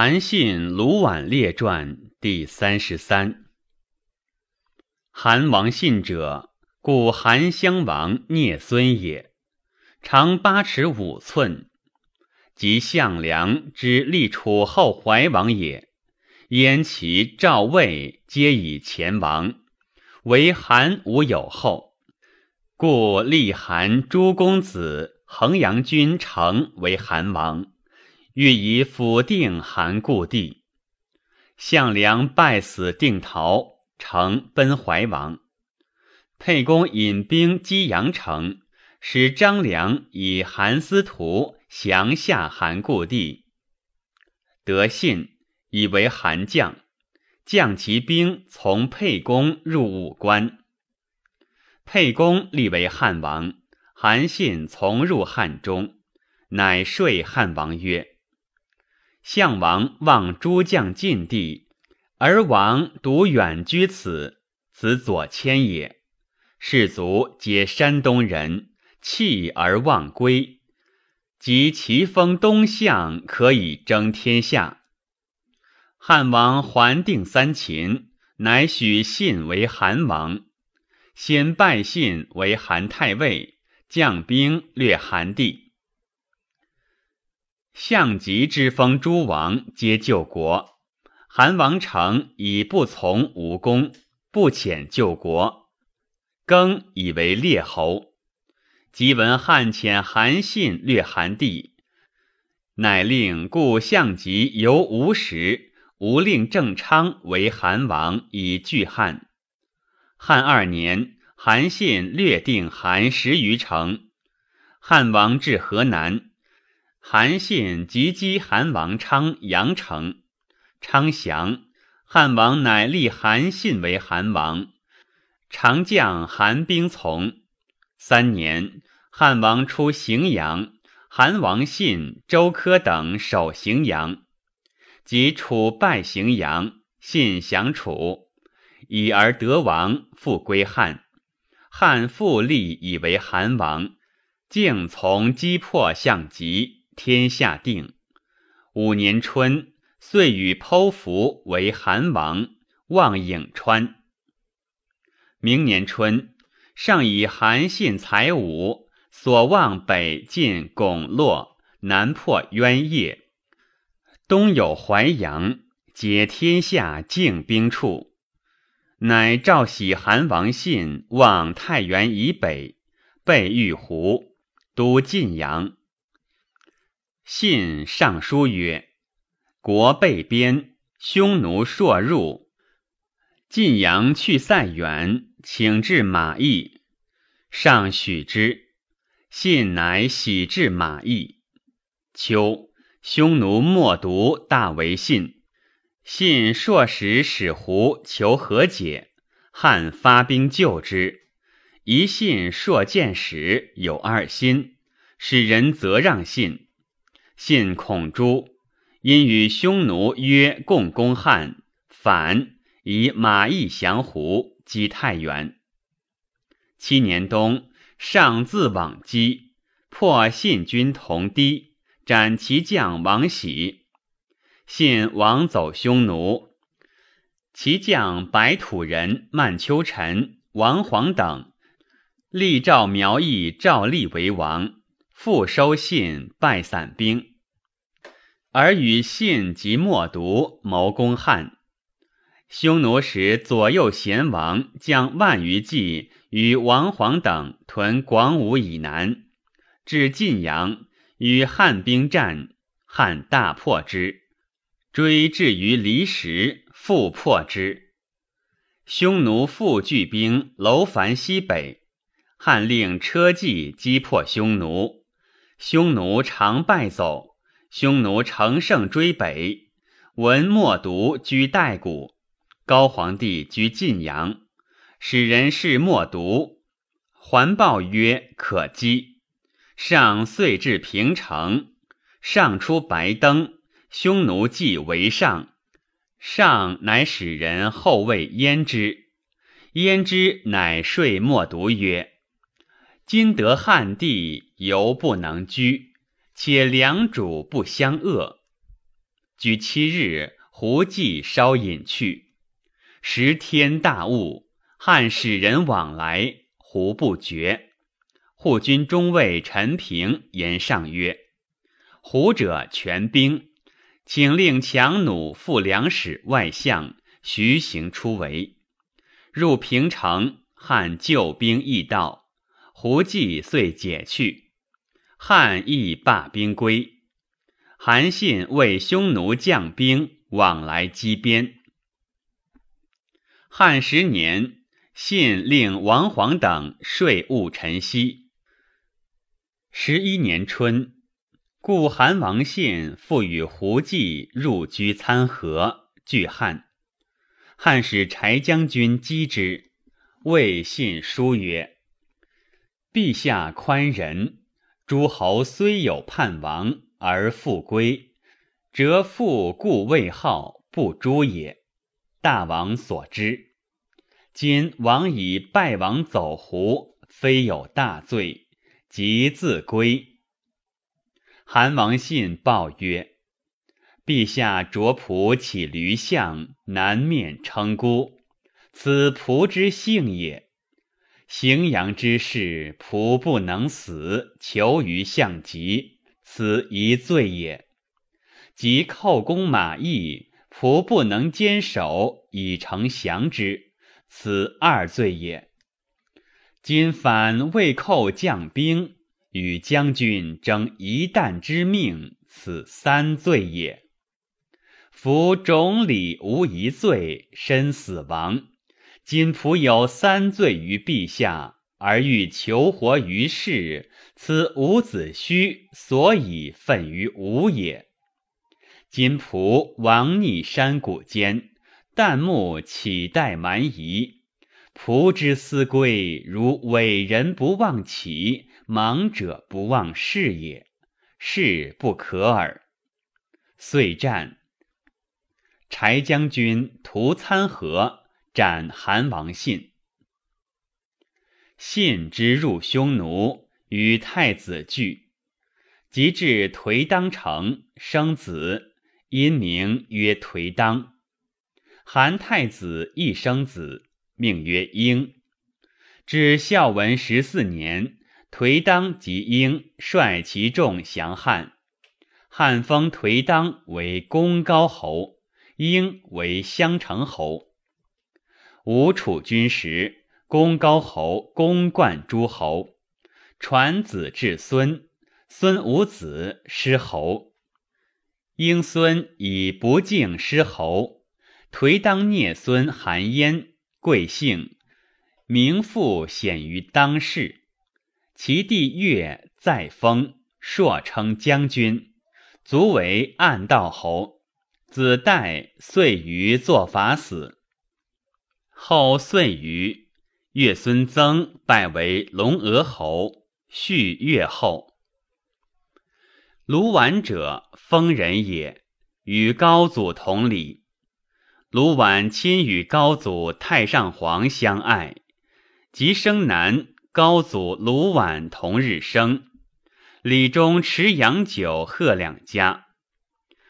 韩信卢绾列传第三十三。韩王信者，故韩襄王聂孙也，长八尺五寸，即项梁之立楚后怀王也。燕齐赵魏皆以前王，唯韩无有后，故立韩诸公子衡阳君成为韩王。欲以辅定韩故地，项梁败死，定陶，城奔怀王。沛公引兵击阳城，使张良以韩司徒降下韩故地。得信，以为韩将，将其兵从沛公入武关。沛公立为汉王，韩信从入汉中，乃说汉王曰。项王望诸将尽地，而王独远居此，此左迁也。士卒皆山东人，弃而忘归，及其封东向，可以争天下。汉王还定三秦，乃许信为韩王，先拜信为韩太尉，将兵略韩地。项籍之封诸王皆救国，韩王成以不从无功，不遣救国，更以为列侯。即闻汉遣韩信略韩地，乃令故项籍由吴时，吴令郑昌为韩王以拒汉。汉二年，韩信略定韩十余城，汉王至河南。韩信即击韩王昌阳城，昌降，汉王乃立韩信为韩王，常将韩兵从。三年，汉王出荥阳，韩王信、周柯等守荥阳，及楚败荥阳，信降楚，以而得王，复归汉。汉复立以为韩王，竟从击破项籍。天下定，五年春，遂与剖符为韩王，望颍川。明年春，上以韩信才武，所望北进巩洛，南破渊业，东有淮阳，皆天下静兵处。乃诏喜韩王信望太原以北，备玉湖，都晋阳。信上书曰：“国被边，匈奴朔入，晋阳去塞远，请至马邑。上许之。信乃喜至马邑。秋，匈奴莫毒大为信。信朔时使胡求和解，汉发兵救之。一信朔见使有二心，使人责让信。”信恐诛，因与匈奴约共攻汉，反以马邑降胡，击太原。七年冬，上自往击，破信军同堤，斩其将王喜。信王走匈奴，其将白土人曼丘臣、王黄等，立赵苗裔赵立为王。复收信，败散兵，而与信及默读谋攻汉。匈奴使左右贤王将万余骑与王晃等屯广武以南，至晋阳，与汉兵战，汉大破之，追至于离石，复破之。匈奴复聚兵楼烦西北，汉令车骑击破匈奴。匈奴常败走，匈奴乘胜追北。闻莫毒居代谷，高皇帝居晋阳，使人视莫毒，还报曰可击。上遂至平城，上出白登，匈奴既为上，上乃使人后卫焉之，焉之乃说莫毒曰。今得汉地，犹不能居，且两主不相恶。居七日，胡骑稍隐去。时天大雾，汉使人往来，胡不绝。护军中尉陈平言上曰：“胡者全兵，请令强弩副粮使外相徐行出围。入平城，汉救兵易到，胡骑遂解去。汉亦罢兵归。韩信为匈奴将兵往来击边。汉十年，信令王黄等税务陈豨。十一年春，故韩王信复与胡骑入居参合，拒汉。汉使柴将军击之，谓信书曰：“陛下宽仁，诸侯虽有叛王而复归，则复故位号不诛也。大王所知。今王以败王走胡，非有大罪。”即自归。韩王信报曰：“陛下着仆起驴相，南面称孤，此仆之幸也。荥阳之事，仆不能死，求于相疾，此一罪也。即寇公马邑，仆不能坚守，以成降之，此二罪也。”今反魏寇将兵，与将军争一旦之命，此三罪也。夫种里无一罪，身死亡。今仆有三罪于陛下，而欲求活于世，此伍子胥所以愤于吾也。今仆亡逆山谷间，旦暮乞待蛮夷。仆之思归，如伟人不忘启，盲者不忘视也，是不可耳。遂战，柴将军屠参合，斩韩王信。信之入匈奴，与太子惧，及至颓当城，生子，因名曰颓当。韩太子亦生子。命曰婴。至孝文十四年，颓当及婴率其众降汉。汉封颓当为公高侯，婴为襄城侯。吴楚军时，公高侯公冠诸侯，传子至孙，孙无子，失侯。婴孙以不敬失侯，颓当聂孙韩焉。贵姓，名父显于当世。其弟越在封，朔称将军，卒为暗道侯。子代遂于作法死。后遂于越孙曾拜为龙娥侯，续越后。卢绾者，封人也，与高祖同礼。卢绾亲与高祖太上皇相爱，及生男，高祖卢绾同日生。礼中持洋酒贺两家。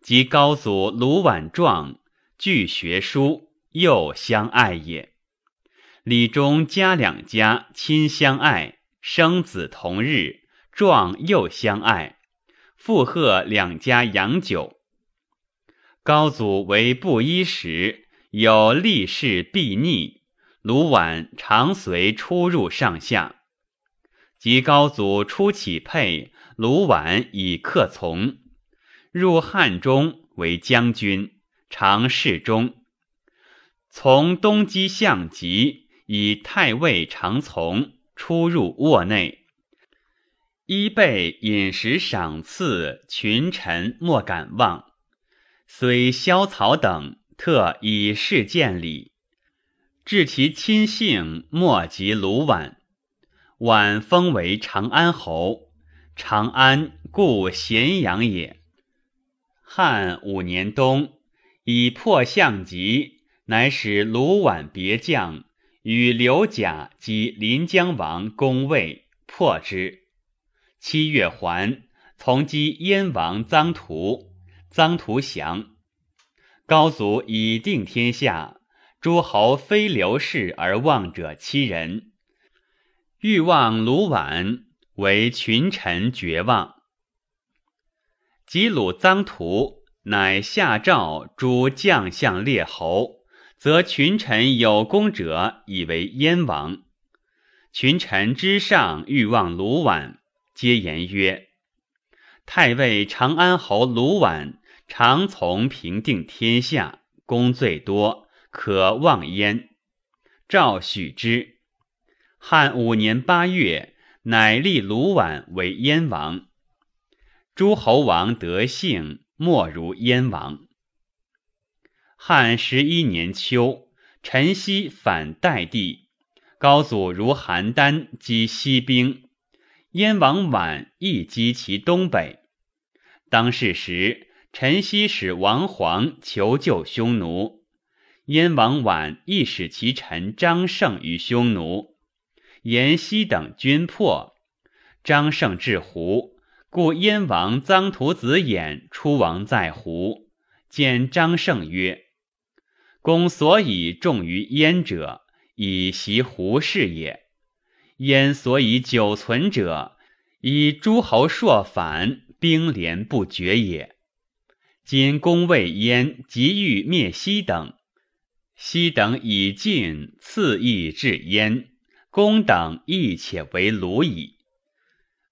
及高祖卢绾壮，俱学书，又相爱也。礼中家两家亲相爱，生子同日，壮又相爱，附贺两家阳酒。高祖为布衣时，有立事避逆，卢绾常随出入上下。及高祖初起配，卢绾以客从，入汉中为将军，常侍中。从东击相籍，以太尉常从，出入卧内。衣被饮食赏赐，群臣莫敢忘。虽萧曹等特以示见礼，至其亲信莫及卢绾。绾封为长安侯，长安故咸阳也。汉五年冬，以破项籍，乃使卢绾别将与刘贾及临江王攻魏，破之。七月还，从击燕王臧荼。臧荼降，高祖已定天下，诸侯非刘氏而望者七人，欲望卢绾，为群臣绝望。及鲁臧荼，乃下诏诸将相列侯，则群臣有功者以为燕王。群臣之上欲望卢绾，皆言曰：“太尉长安侯卢绾，常从平定天下，功最多，可望焉。”诏许之。汉五年八月，乃立卢绾为燕王。诸侯王得幸，莫如燕王。汉十一年秋，陈豨反代地。高祖如邯郸击西兵，燕王绾亦击其东北。当世时，陈豨使王黄求救匈奴，燕王绾亦使其臣张胜于匈奴。延熙等军破，张胜至胡，故燕王臧荼子衍出王在胡，见张胜曰：“公所以重于燕者。”以袭胡氏也。燕所以久存者，以诸侯硕反，兵连不绝也。今公谓燕急欲灭西等，西等已尽，次亦至燕，公等亦且为虏矣。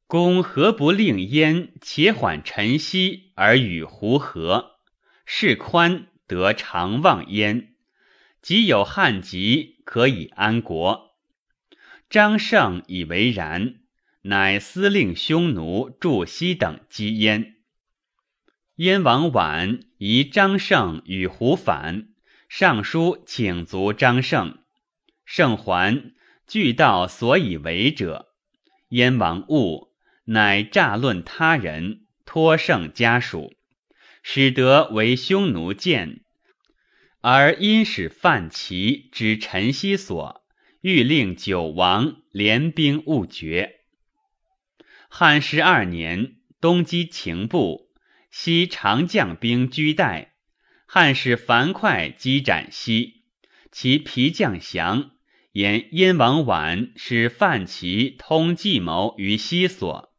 公何不令燕且缓陈豨而与胡合？事宽得长望焉，即有汉疾。可以安国。张胜以为然，乃司令匈奴助西等击燕。燕王绾疑张胜与胡反，上书请卒张胜。胜还，具道所以为者。燕王恶，乃诈论他人，托胜家属，使得为匈奴见。而因使范齐之陈豨所，欲令九王联兵勿决。汉十二年，东击秦部，西长将兵居代。汉使樊哙击斩西，其皮将降，言燕王绾使范齐通计谋于西所。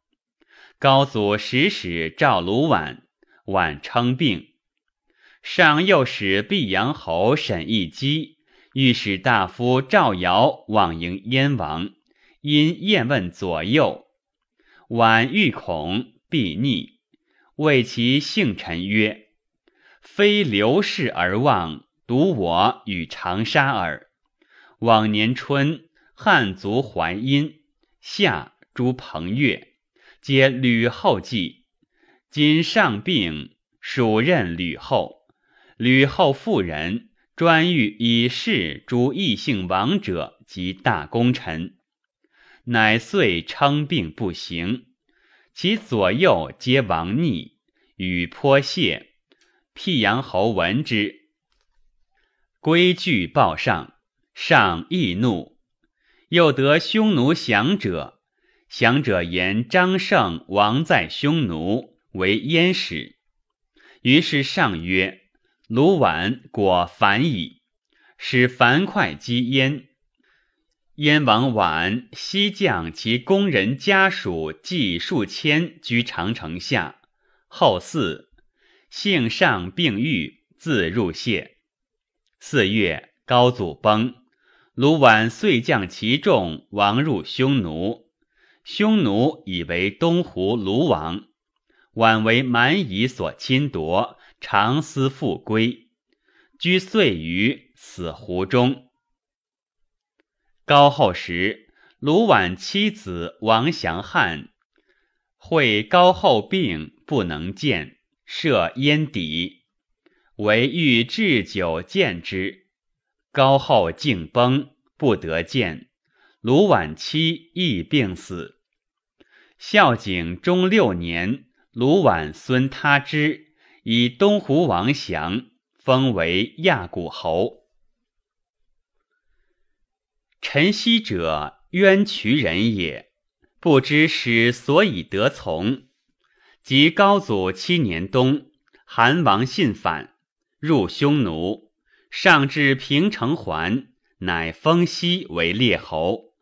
高祖使使赵卢绾，晚称病。上又使毕阳侯沈亦基、御史大夫赵尧往迎燕王，因燕问左右，晚欲恐，必逆，谓其幸臣曰：“非刘氏而望，独我与长沙耳。往年春，汉族淮阴、夏诸彭越，皆吕后继。今上病，属任吕后。”吕后妇人专欲以事诸异姓王者及大功臣，乃遂称病不行。其左右皆亡逆，与颇谢。辟阳侯闻之，归惧报上，上易怒。又得匈奴降者，降者言张胜亡在匈奴，为燕使。于是上曰。卢绾果反矣，使樊哙击燕。燕王绾西将其宫人家属计数千居长城下。后嗣，姓上病愈，自入谢。四月，高祖崩，卢绾遂将其众亡入匈奴。匈奴以为东胡卢王，绾为蛮夷所侵夺。常思复归，居岁余，死湖中。高后时，卢绾妻子王祥汉会高后病，不能见，设燕邸，唯欲置酒见之。高后竟崩，不得见。卢绾妻亦病死。孝景中六年，卢绾孙他之。以东胡王降，封为亚古侯。陈豨者，冤渠人也，不知使所以得从。及高祖七年冬，韩王信反，入匈奴，上至平城还，乃封西为列侯。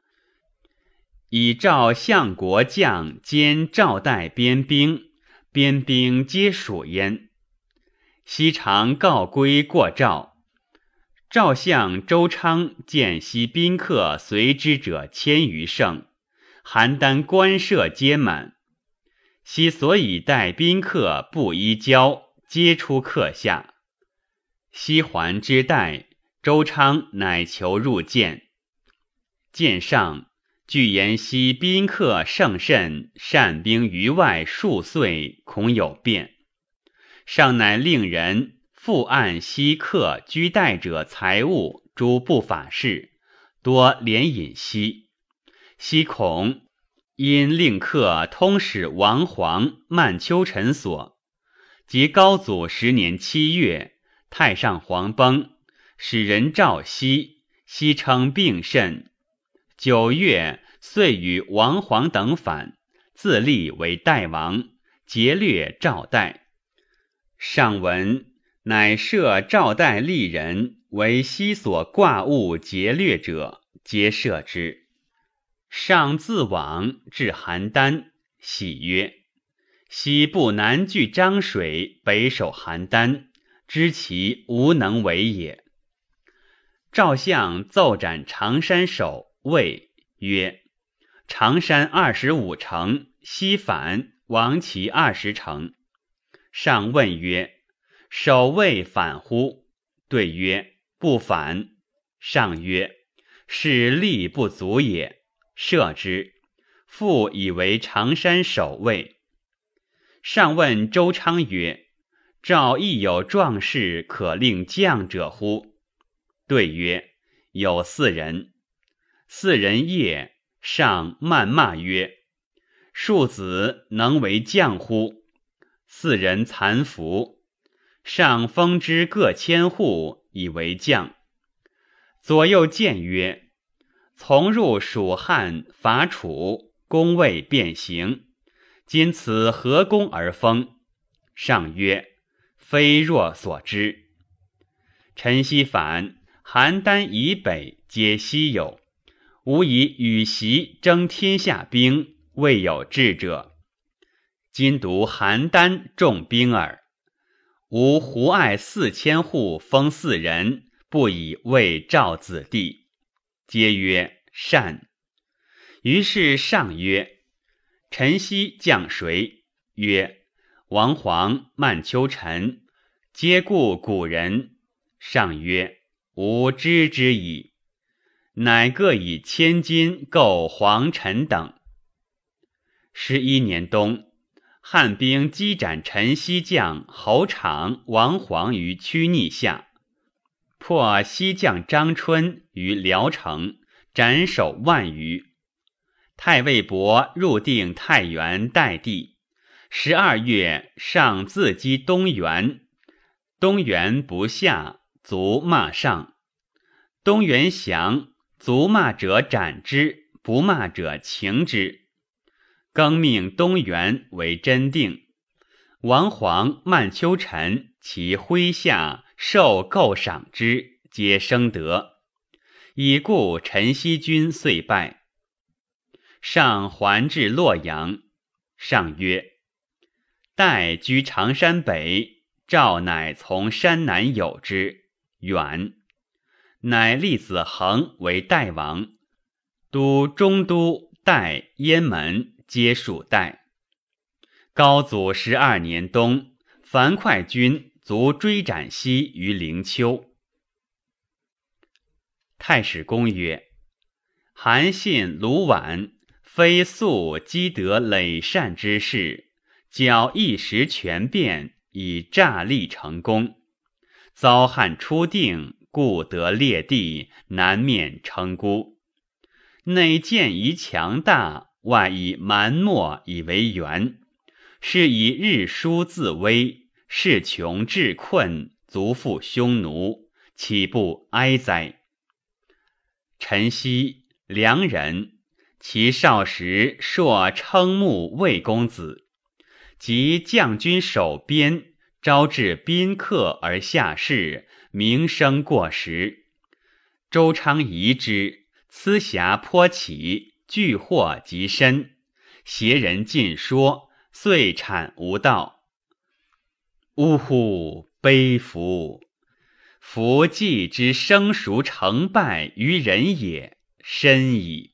以赵相国将兼赵代边兵，边兵皆属焉。西常告归过赵，赵相周昌见西宾客随之者千余乘，邯郸官舍皆满。西所以待宾客不依交，皆出客下。西还之待，周昌乃求入见，见上。据言西宾客甚甚，善兵于外数岁，恐有变。上乃令人复按西客居待者财物诸不法事，多连引西。西恐因令客通使王皇曼丘臣所，及高祖十年七月，太上皇崩，使人召西，西称病甚。九月，遂与王皇等反，自立为代王，劫掠赵代。上文乃设赵代立人为西所挂物劫掠者，皆赦之。上自往至邯郸，喜曰：“西部南据漳水，北守邯郸，知其无能为也。”赵相奏斩常山守。谓曰：“常山二十五城，西反亡其二十城。”上问曰：“守卫反乎？”对曰：“不反。”上曰：“是力不足也。”赦之。复以为常山守卫。上问周昌曰：“赵亦有壮士可令将者乎？”对曰：“有四人。”四人夜上谩骂曰：“庶子能为将乎？”四人残服，上封之各千户以为将。左右谏曰：“从入蜀汉，伐楚，功未变形，今此何功而封？”上曰：“非若所知。陈希反，邯郸以北皆稀有。”吾以与席争天下兵，未有智者。今独邯郸重兵耳。吾胡爱四千户，封四人，不以为赵子弟。皆曰善。于是上曰：“陈豨将谁？”曰：“王黄、曼丘臣，皆故古人。”上曰：“吾知之矣。”乃各以千金购黄尘等。十一年冬，汉兵击斩陈西将侯昶、王黄于曲逆下，破西将张春于聊城，斩首万余。太尉伯入定太原代地。十二月，上自击东原，东原不下，卒骂上。东原降。足骂者斩之，不骂者情之。更命东原为真定。王皇、曼丘臣其麾下受构赏之，皆生德。已故陈豨君遂败。上还至洛阳，上曰：“待居常山北，赵乃从山南有之，远。”乃立子恒为代王，都中都、代、燕门皆属代。高祖十二年冬，樊哙军卒追斩西于灵丘。太史公曰：韩信、卢绾，非素积德累善之士，较一时权变，以诈立成功，遭汉初定。故得列地，南面称孤。内见以强大，外以蛮漠以为援。是以日疏自危，势穷志困，足负匈奴，岂不哀哉？陈豨，良人，其少时硕称慕魏公子，及将军守边，招致宾客而下士，名声过时。周昌疑之，疵瑕颇起，巨祸极深。邪人尽说，遂产无道。呜呼，悲夫！夫计之生熟成败于人也，深矣。